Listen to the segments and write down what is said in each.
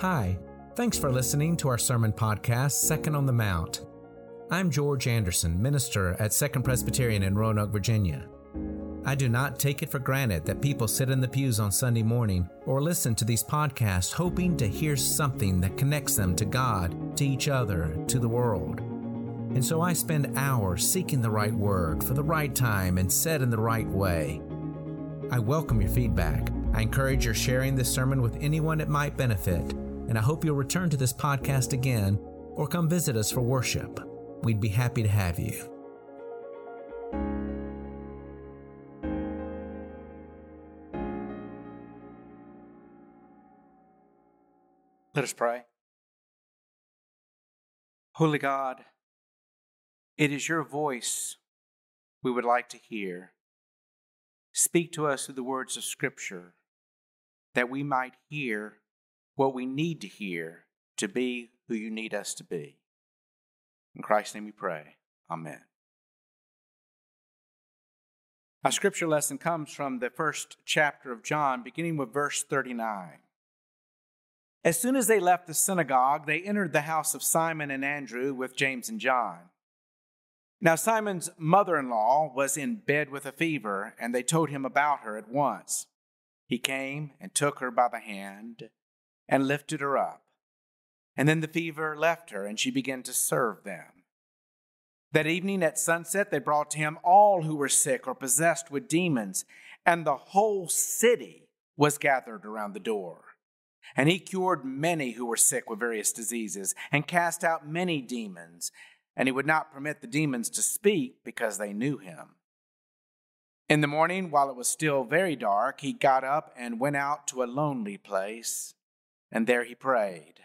Hi, thanks for listening to our sermon podcast, Second on the Mount. I'm George Anderson, minister at Second Presbyterian in Roanoke, Virginia. I do not take it for granted that people sit in the pews on Sunday morning or listen to these podcasts hoping to hear something that connects them to God, to each other, to the world. And so I spend hours seeking the right word for the right time and said in the right way. I welcome your feedback. I encourage your sharing this sermon with anyone it might benefit, and I hope you'll return to this podcast again or come visit us for worship. We'd be happy to have you. Let us pray. Holy God, it is your voice we would like to hear. Speak to us through the words of Scripture that we might hear what we need to hear to be who you need us to be. In Christ's name we pray. Amen. Our scripture lesson comes from the first chapter of John, beginning with verse 39. As soon as they left the synagogue, they entered the house of Simon and Andrew with James and John. Now, Simon's mother in law was in bed with a fever, and they told him about her at once. He came and took her by the hand and lifted her up. And then the fever left her, and she began to serve them. That evening at sunset, they brought to him all who were sick or possessed with demons, and the whole city was gathered around the door. And he cured many who were sick with various diseases, and cast out many demons. And he would not permit the demons to speak because they knew him. In the morning, while it was still very dark, he got up and went out to a lonely place, and there he prayed.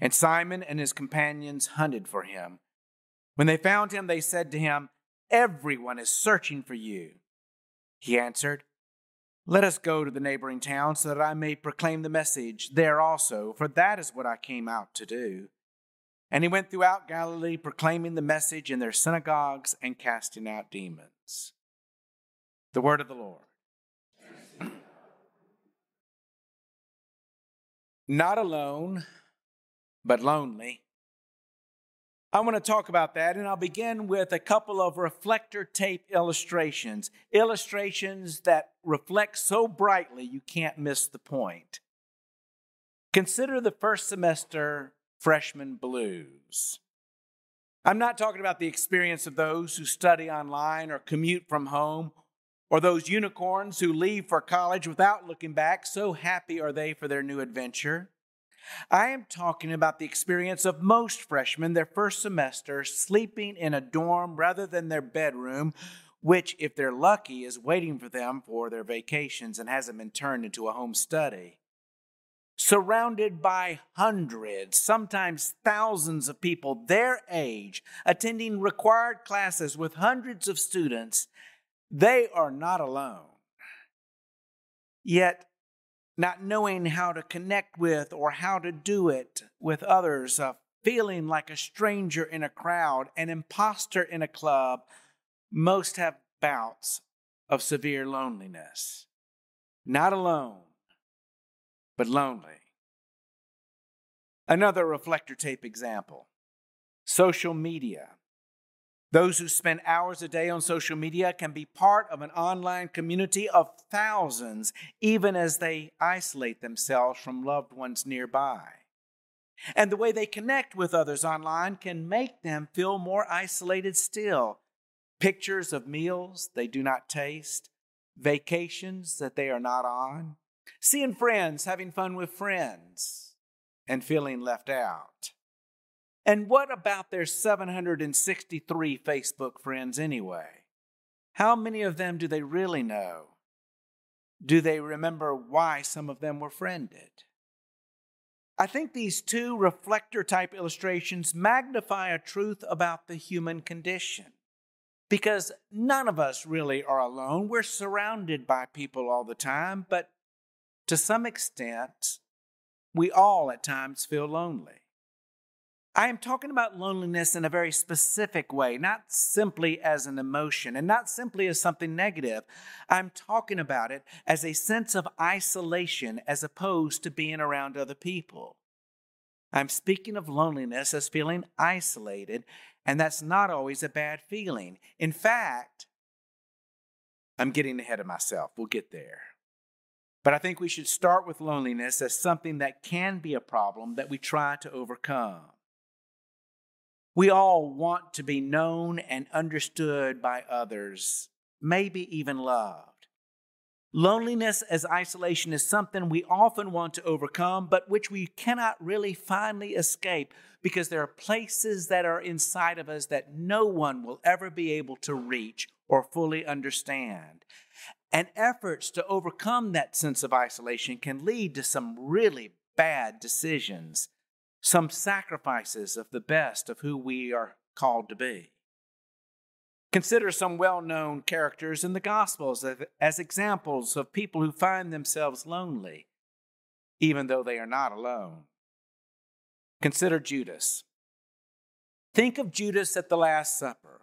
And Simon and his companions hunted for him. When they found him, they said to him, Everyone is searching for you. He answered, Let us go to the neighboring town so that I may proclaim the message there also, for that is what I came out to do. And he went throughout Galilee, proclaiming the message in their synagogues and casting out demons. The word of the Lord. Not alone, but lonely. I want to talk about that, and I'll begin with a couple of reflector tape illustrations. Illustrations that reflect so brightly you can't miss the point. Consider the first semester freshman blues. I'm not talking about the experience of those who study online or commute from home, or those unicorns who leave for college without looking back, so happy are they for their new adventure. I am talking about the experience of most freshmen their first semester sleeping in a dorm rather than their bedroom, which, if they're lucky, is waiting for them for their vacations and hasn't been turned into a home study. Surrounded by hundreds, sometimes thousands of people their age, attending required classes with hundreds of students, they are not alone. Yet, not knowing how to connect with or how to do it with others, uh, feeling like a stranger in a crowd, an imposter in a club, most have bouts of severe loneliness. Not alone, but lonely. Another reflector tape example social media. Those who spend hours a day on social media can be part of an online community of thousands, even as they isolate themselves from loved ones nearby. And the way they connect with others online can make them feel more isolated still. Pictures of meals they do not taste, vacations that they are not on, seeing friends having fun with friends, and feeling left out. And what about their 763 Facebook friends anyway? How many of them do they really know? Do they remember why some of them were friended? I think these two reflector type illustrations magnify a truth about the human condition. Because none of us really are alone. We're surrounded by people all the time, but to some extent, we all at times feel lonely. I am talking about loneliness in a very specific way, not simply as an emotion and not simply as something negative. I'm talking about it as a sense of isolation as opposed to being around other people. I'm speaking of loneliness as feeling isolated, and that's not always a bad feeling. In fact, I'm getting ahead of myself. We'll get there. But I think we should start with loneliness as something that can be a problem that we try to overcome. We all want to be known and understood by others, maybe even loved. Loneliness as isolation is something we often want to overcome, but which we cannot really finally escape because there are places that are inside of us that no one will ever be able to reach or fully understand. And efforts to overcome that sense of isolation can lead to some really bad decisions, some sacrifices of the best of who we are called to be. Consider some well known characters in the Gospels as examples of people who find themselves lonely, even though they are not alone. Consider Judas. Think of Judas at the Last Supper.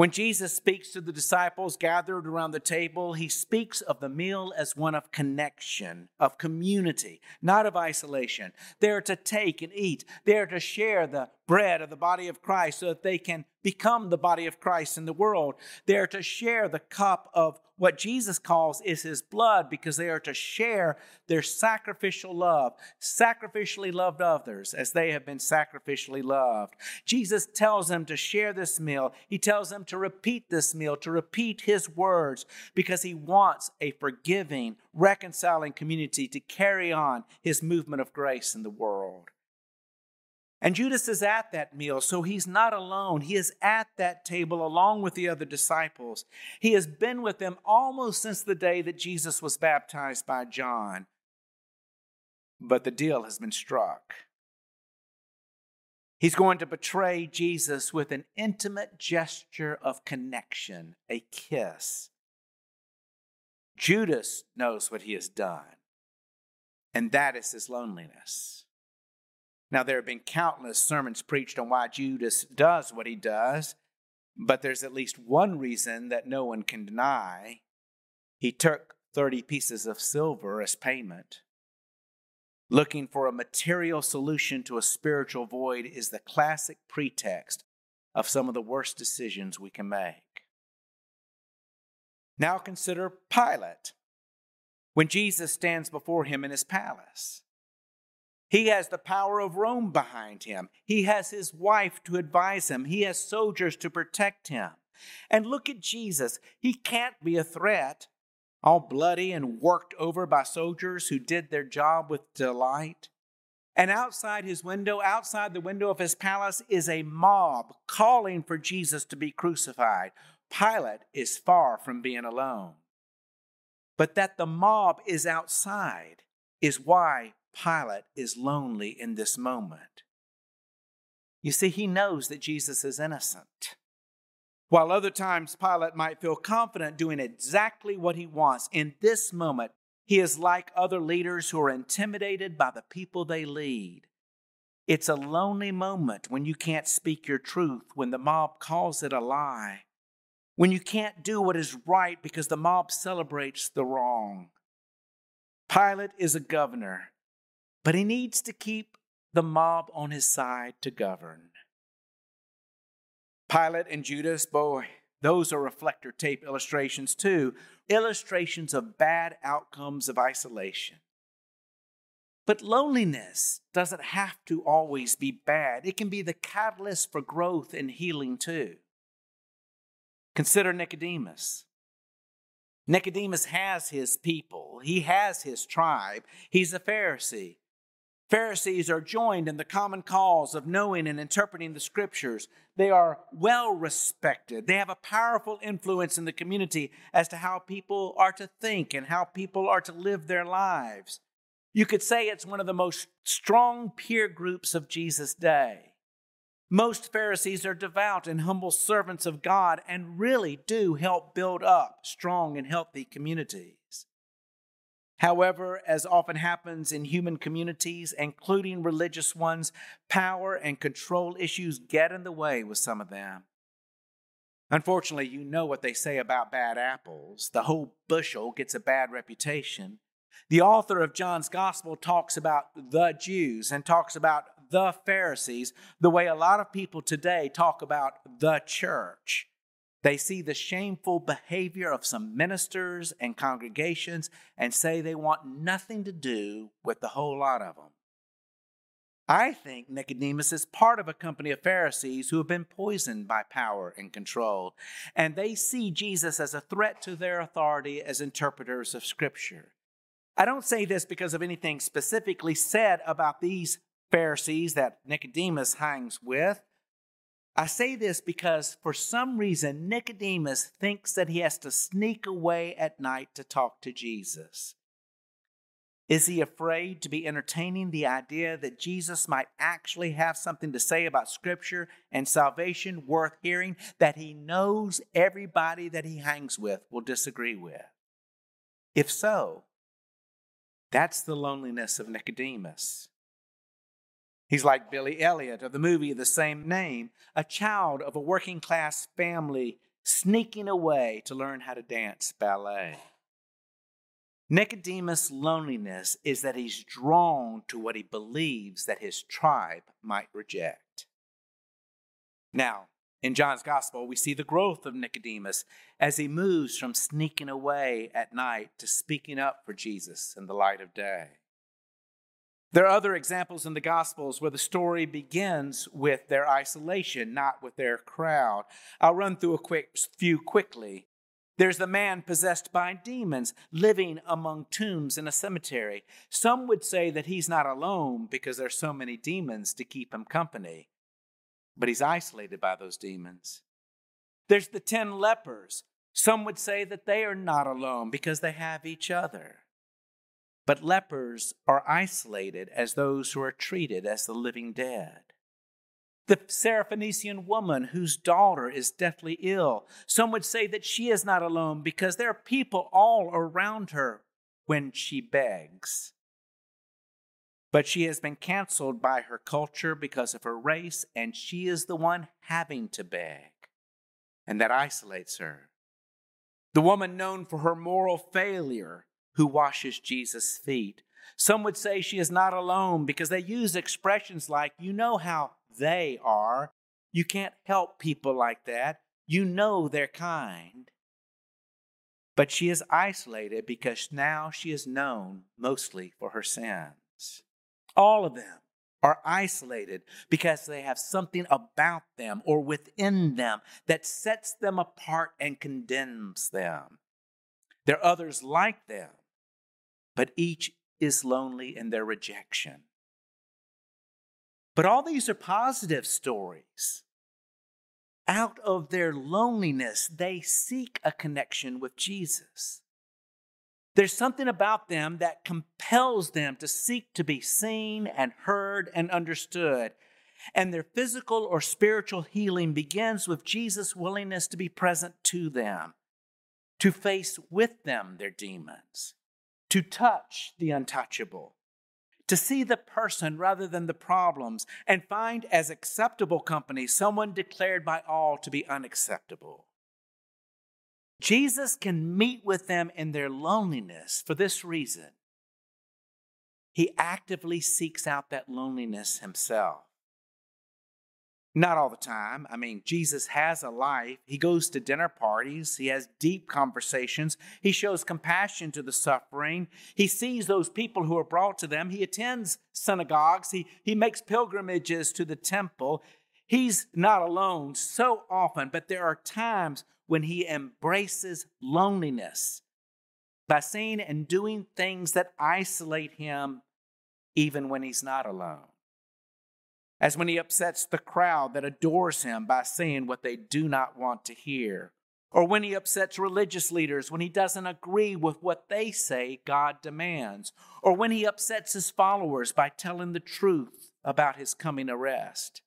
When Jesus speaks to the disciples gathered around the table, he speaks of the meal as one of connection, of community, not of isolation. They are to take and eat, they are to share the bread of the body of Christ so that they can become the body of Christ in the world. They are to share the cup of what Jesus calls is his blood because they are to share their sacrificial love, sacrificially loved others as they have been sacrificially loved. Jesus tells them to share this meal. He tells them to repeat this meal, to repeat his words because he wants a forgiving, reconciling community to carry on his movement of grace in the world. And Judas is at that meal, so he's not alone. He is at that table along with the other disciples. He has been with them almost since the day that Jesus was baptized by John. But the deal has been struck. He's going to betray Jesus with an intimate gesture of connection, a kiss. Judas knows what he has done, and that is his loneliness. Now, there have been countless sermons preached on why Judas does what he does, but there's at least one reason that no one can deny. He took 30 pieces of silver as payment. Looking for a material solution to a spiritual void is the classic pretext of some of the worst decisions we can make. Now consider Pilate when Jesus stands before him in his palace. He has the power of Rome behind him. He has his wife to advise him. He has soldiers to protect him. And look at Jesus. He can't be a threat, all bloody and worked over by soldiers who did their job with delight. And outside his window, outside the window of his palace, is a mob calling for Jesus to be crucified. Pilate is far from being alone. But that the mob is outside is why Pilate is lonely in this moment. You see, he knows that Jesus is innocent. While other times Pilate might feel confident doing exactly what he wants, in this moment, he is like other leaders who are intimidated by the people they lead. It's a lonely moment when you can't speak your truth, when the mob calls it a lie, when you can't do what is right because the mob celebrates the wrong. Pilate is a governor, but he needs to keep the mob on his side to govern. Pilate and Judas, boy, those are reflector tape illustrations too, illustrations of bad outcomes of isolation. But loneliness doesn't have to always be bad. It can be the catalyst for growth and healing too. Consider Nicodemus. Nicodemus has his people, he has his tribe, he's a Pharisee. Pharisees are joined in the common cause of knowing and interpreting the scriptures. They are well respected. They have a powerful influence in the community as to how people are to think and how people are to live their lives. You could say it's one of the most strong peer groups of Jesus' day. Most Pharisees are devout and humble servants of God and really do help build up strong and healthy communities. However, as often happens in human communities, including religious ones, power and control issues get in the way with some of them. Unfortunately, you know what they say about bad apples. The whole bushel gets a bad reputation. The author of John's Gospel talks about the Jews and talks about the Pharisees the way a lot of people today talk about the church. They see the shameful behavior of some ministers and congregations and say they want nothing to do with the whole lot of them. I think Nicodemus is part of a company of Pharisees who have been poisoned by power and control, and they see Jesus as a threat to their authority as interpreters of Scripture. I don't say this because of anything specifically said about these Pharisees that Nicodemus hangs with. I say this because for some reason Nicodemus thinks that he has to sneak away at night to talk to Jesus. Is he afraid to be entertaining the idea that Jesus might actually have something to say about Scripture and salvation worth hearing that he knows everybody that he hangs with will disagree with? If so, that's the loneliness of Nicodemus. He's like Billy Elliot of the movie of the same name, a child of a working class family sneaking away to learn how to dance ballet. Nicodemus' loneliness is that he's drawn to what he believes that his tribe might reject. Now, in John's gospel, we see the growth of Nicodemus as he moves from sneaking away at night to speaking up for Jesus in the light of day. There are other examples in the Gospels where the story begins with their isolation, not with their crowd. I'll run through a quick few quickly. There's the man possessed by demons living among tombs in a cemetery. Some would say that he's not alone because there's so many demons to keep him company, but he's isolated by those demons. There's the 10 lepers. Some would say that they are not alone because they have each other. But lepers are isolated as those who are treated as the living dead. The Syrophoenician woman whose daughter is deathly ill, some would say that she is not alone because there are people all around her when she begs. But she has been canceled by her culture because of her race, and she is the one having to beg. And that isolates her. The woman known for her moral failure who washes Jesus' feet. Some would say she is not alone because they use expressions like, you know how they are. You can't help people like that. You know their kind. But she is isolated because now she is known mostly for her sins. All of them are isolated because they have something about them or within them that sets them apart and condemns them. There are others like them but each is lonely in their rejection. But all these are positive stories. Out of their loneliness, they seek a connection with Jesus. There's something about them that compels them to seek to be seen and heard and understood. And their physical or spiritual healing begins with Jesus' willingness to be present to them, to face with them their demons, to touch the untouchable, to see the person rather than the problems, and find as acceptable company someone declared by all to be unacceptable. Jesus can meet with them in their loneliness for this reason. He actively seeks out that loneliness himself. Not all the time. I mean, Jesus has a life. He goes to dinner parties. He has deep conversations. He shows compassion to the suffering. He sees those people who are brought to them. He attends synagogues. He, he makes pilgrimages to the temple. He's not alone so often, but there are times when he embraces loneliness by saying and doing things that isolate him even when he's not alone as when he upsets the crowd that adores him by saying what they do not want to hear, or when he upsets religious leaders when he doesn't agree with what they say God demands, or when he upsets his followers by telling the truth about his coming arrest.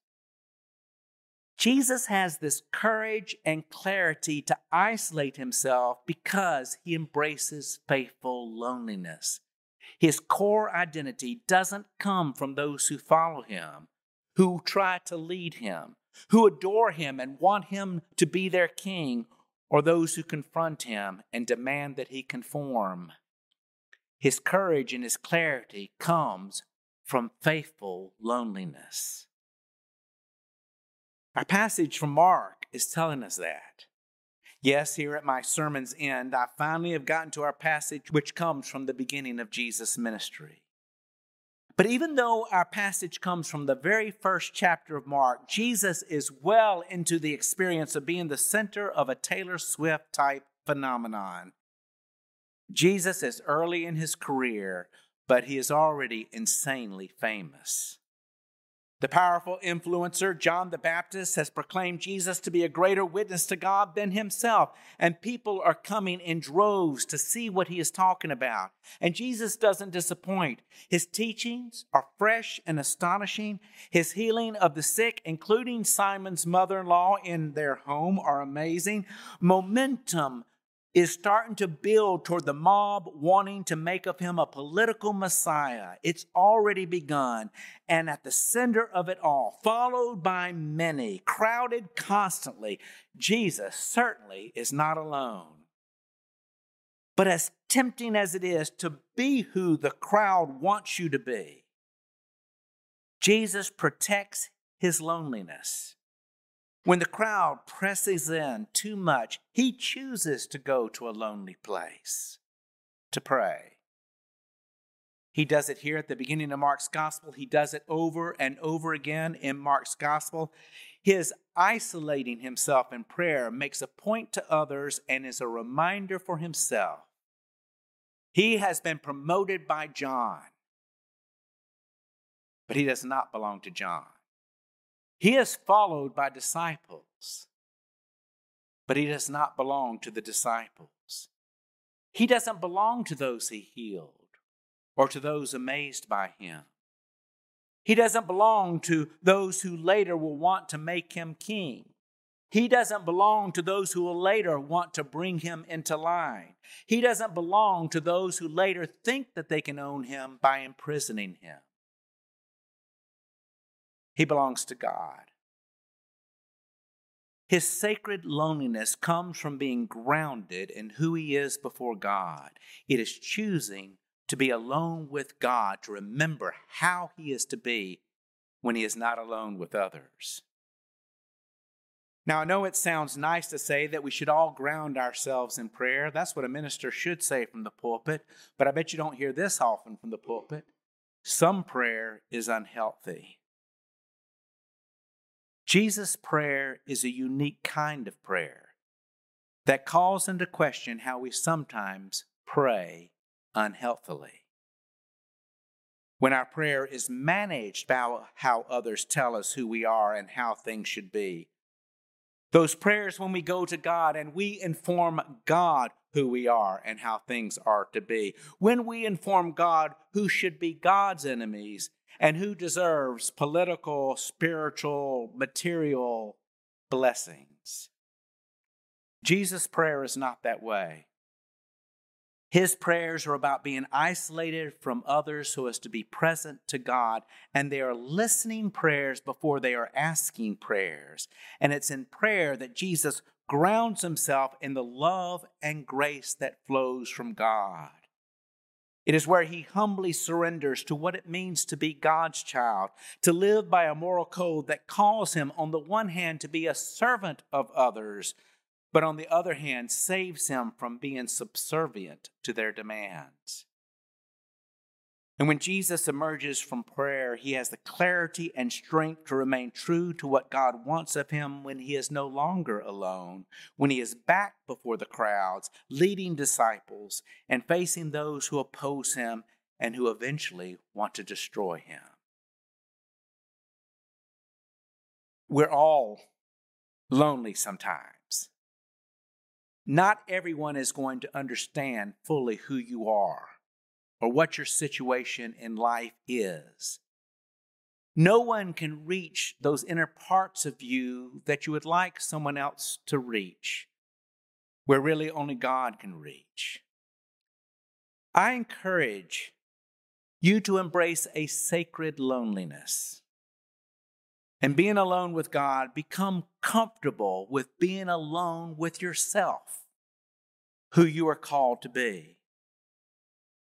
Jesus has this courage and clarity to isolate himself because he embraces faithful loneliness. His core identity doesn't come from those who follow him, who try to lead him, who adore him and want him to be their king, or those who confront him and demand that he conform. His courage and his clarity comes from faithful loneliness. Our passage from Mark is telling us that. Yes, here at my sermon's end, I finally have gotten to our passage which comes from the beginning of Jesus' ministry. But even though our passage comes from the very first chapter of Mark, Jesus is well into the experience of being the center of a Taylor Swift type phenomenon. Jesus is early in his career, but he is already insanely famous. The powerful influencer John the Baptist has proclaimed Jesus to be a greater witness to God than himself, and people are coming in droves to see what he is talking about. And Jesus doesn't disappoint. His teachings are fresh and astonishing. His healing of the sick, including Simon's mother in law in their home, are amazing. Momentum is starting to build toward the mob wanting to make of him a political messiah. It's already begun. And at the center of it all, followed by many, crowded constantly, Jesus certainly is not alone. But as tempting as it is to be who the crowd wants you to be, Jesus protects his loneliness. When the crowd presses in too much, he chooses to go to a lonely place to pray. He does it here at the beginning of Mark's gospel. He does it over and over again in Mark's gospel. His isolating himself in prayer makes a point to others and is a reminder for himself. He has been promoted by John, but he does not belong to John. He is followed by disciples, but he does not belong to the disciples. He doesn't belong to those he healed or to those amazed by him. He doesn't belong to those who later will want to make him king. He doesn't belong to those who will later want to bring him into line. He doesn't belong to those who later think that they can own him by imprisoning him. He belongs to God. His sacred loneliness comes from being grounded in who he is before God. It is choosing to be alone with God, to remember how he is to be when he is not alone with others. Now, I know it sounds nice to say that we should all ground ourselves in prayer. That's what a minister should say from the pulpit, but I bet you don't hear this often from the pulpit. Some prayer is unhealthy. Jesus' prayer is a unique kind of prayer that calls into question how we sometimes pray unhealthily. When our prayer is managed by how others tell us who we are and how things should be. Those prayers when we go to God and we inform God who we are and how things are to be. When we inform God who should be God's enemies and who deserves political, spiritual, material blessings. Jesus' prayer is not that way. His prayers are about being isolated from others so as to be present to God, and they are listening prayers before they are asking prayers. And it's in prayer that Jesus grounds himself in the love and grace that flows from God. It is where he humbly surrenders to what it means to be God's child, to live by a moral code that calls him, on the one hand, to be a servant of others, but on the other hand, saves him from being subservient to their demands. And when Jesus emerges from prayer, he has the clarity and strength to remain true to what God wants of him when he is no longer alone, when he is back before the crowds, leading disciples and facing those who oppose him and who eventually want to destroy him. We're all lonely sometimes. Not everyone is going to understand fully who you are or what your situation in life is. No one can reach those inner parts of you that you would like someone else to reach, where really only God can reach. I encourage you to embrace a sacred loneliness. And being alone with God, become comfortable with being alone with yourself, who you are called to be.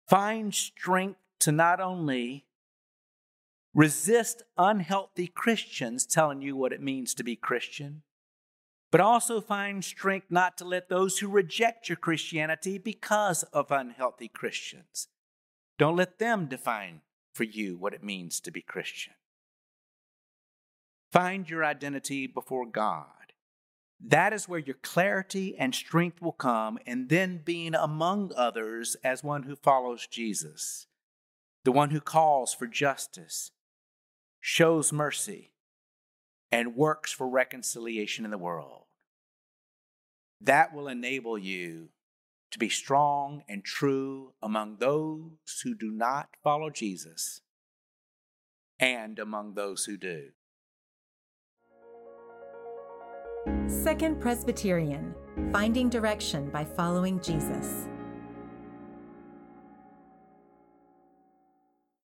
Find strength to not only resist unhealthy Christians telling you what it means to be Christian, but also find strength not to let those who reject your Christianity because of unhealthy Christians. Don't let them define for you what it means to be Christian. Find your identity before God. That is where your clarity and strength will come, and then being among others as one who follows Jesus, the one who calls for justice, shows mercy, and works for reconciliation in the world. That will enable you to be strong and true among those who do not follow Jesus and among those who do. Second Presbyterian Finding Direction by Following Jesus.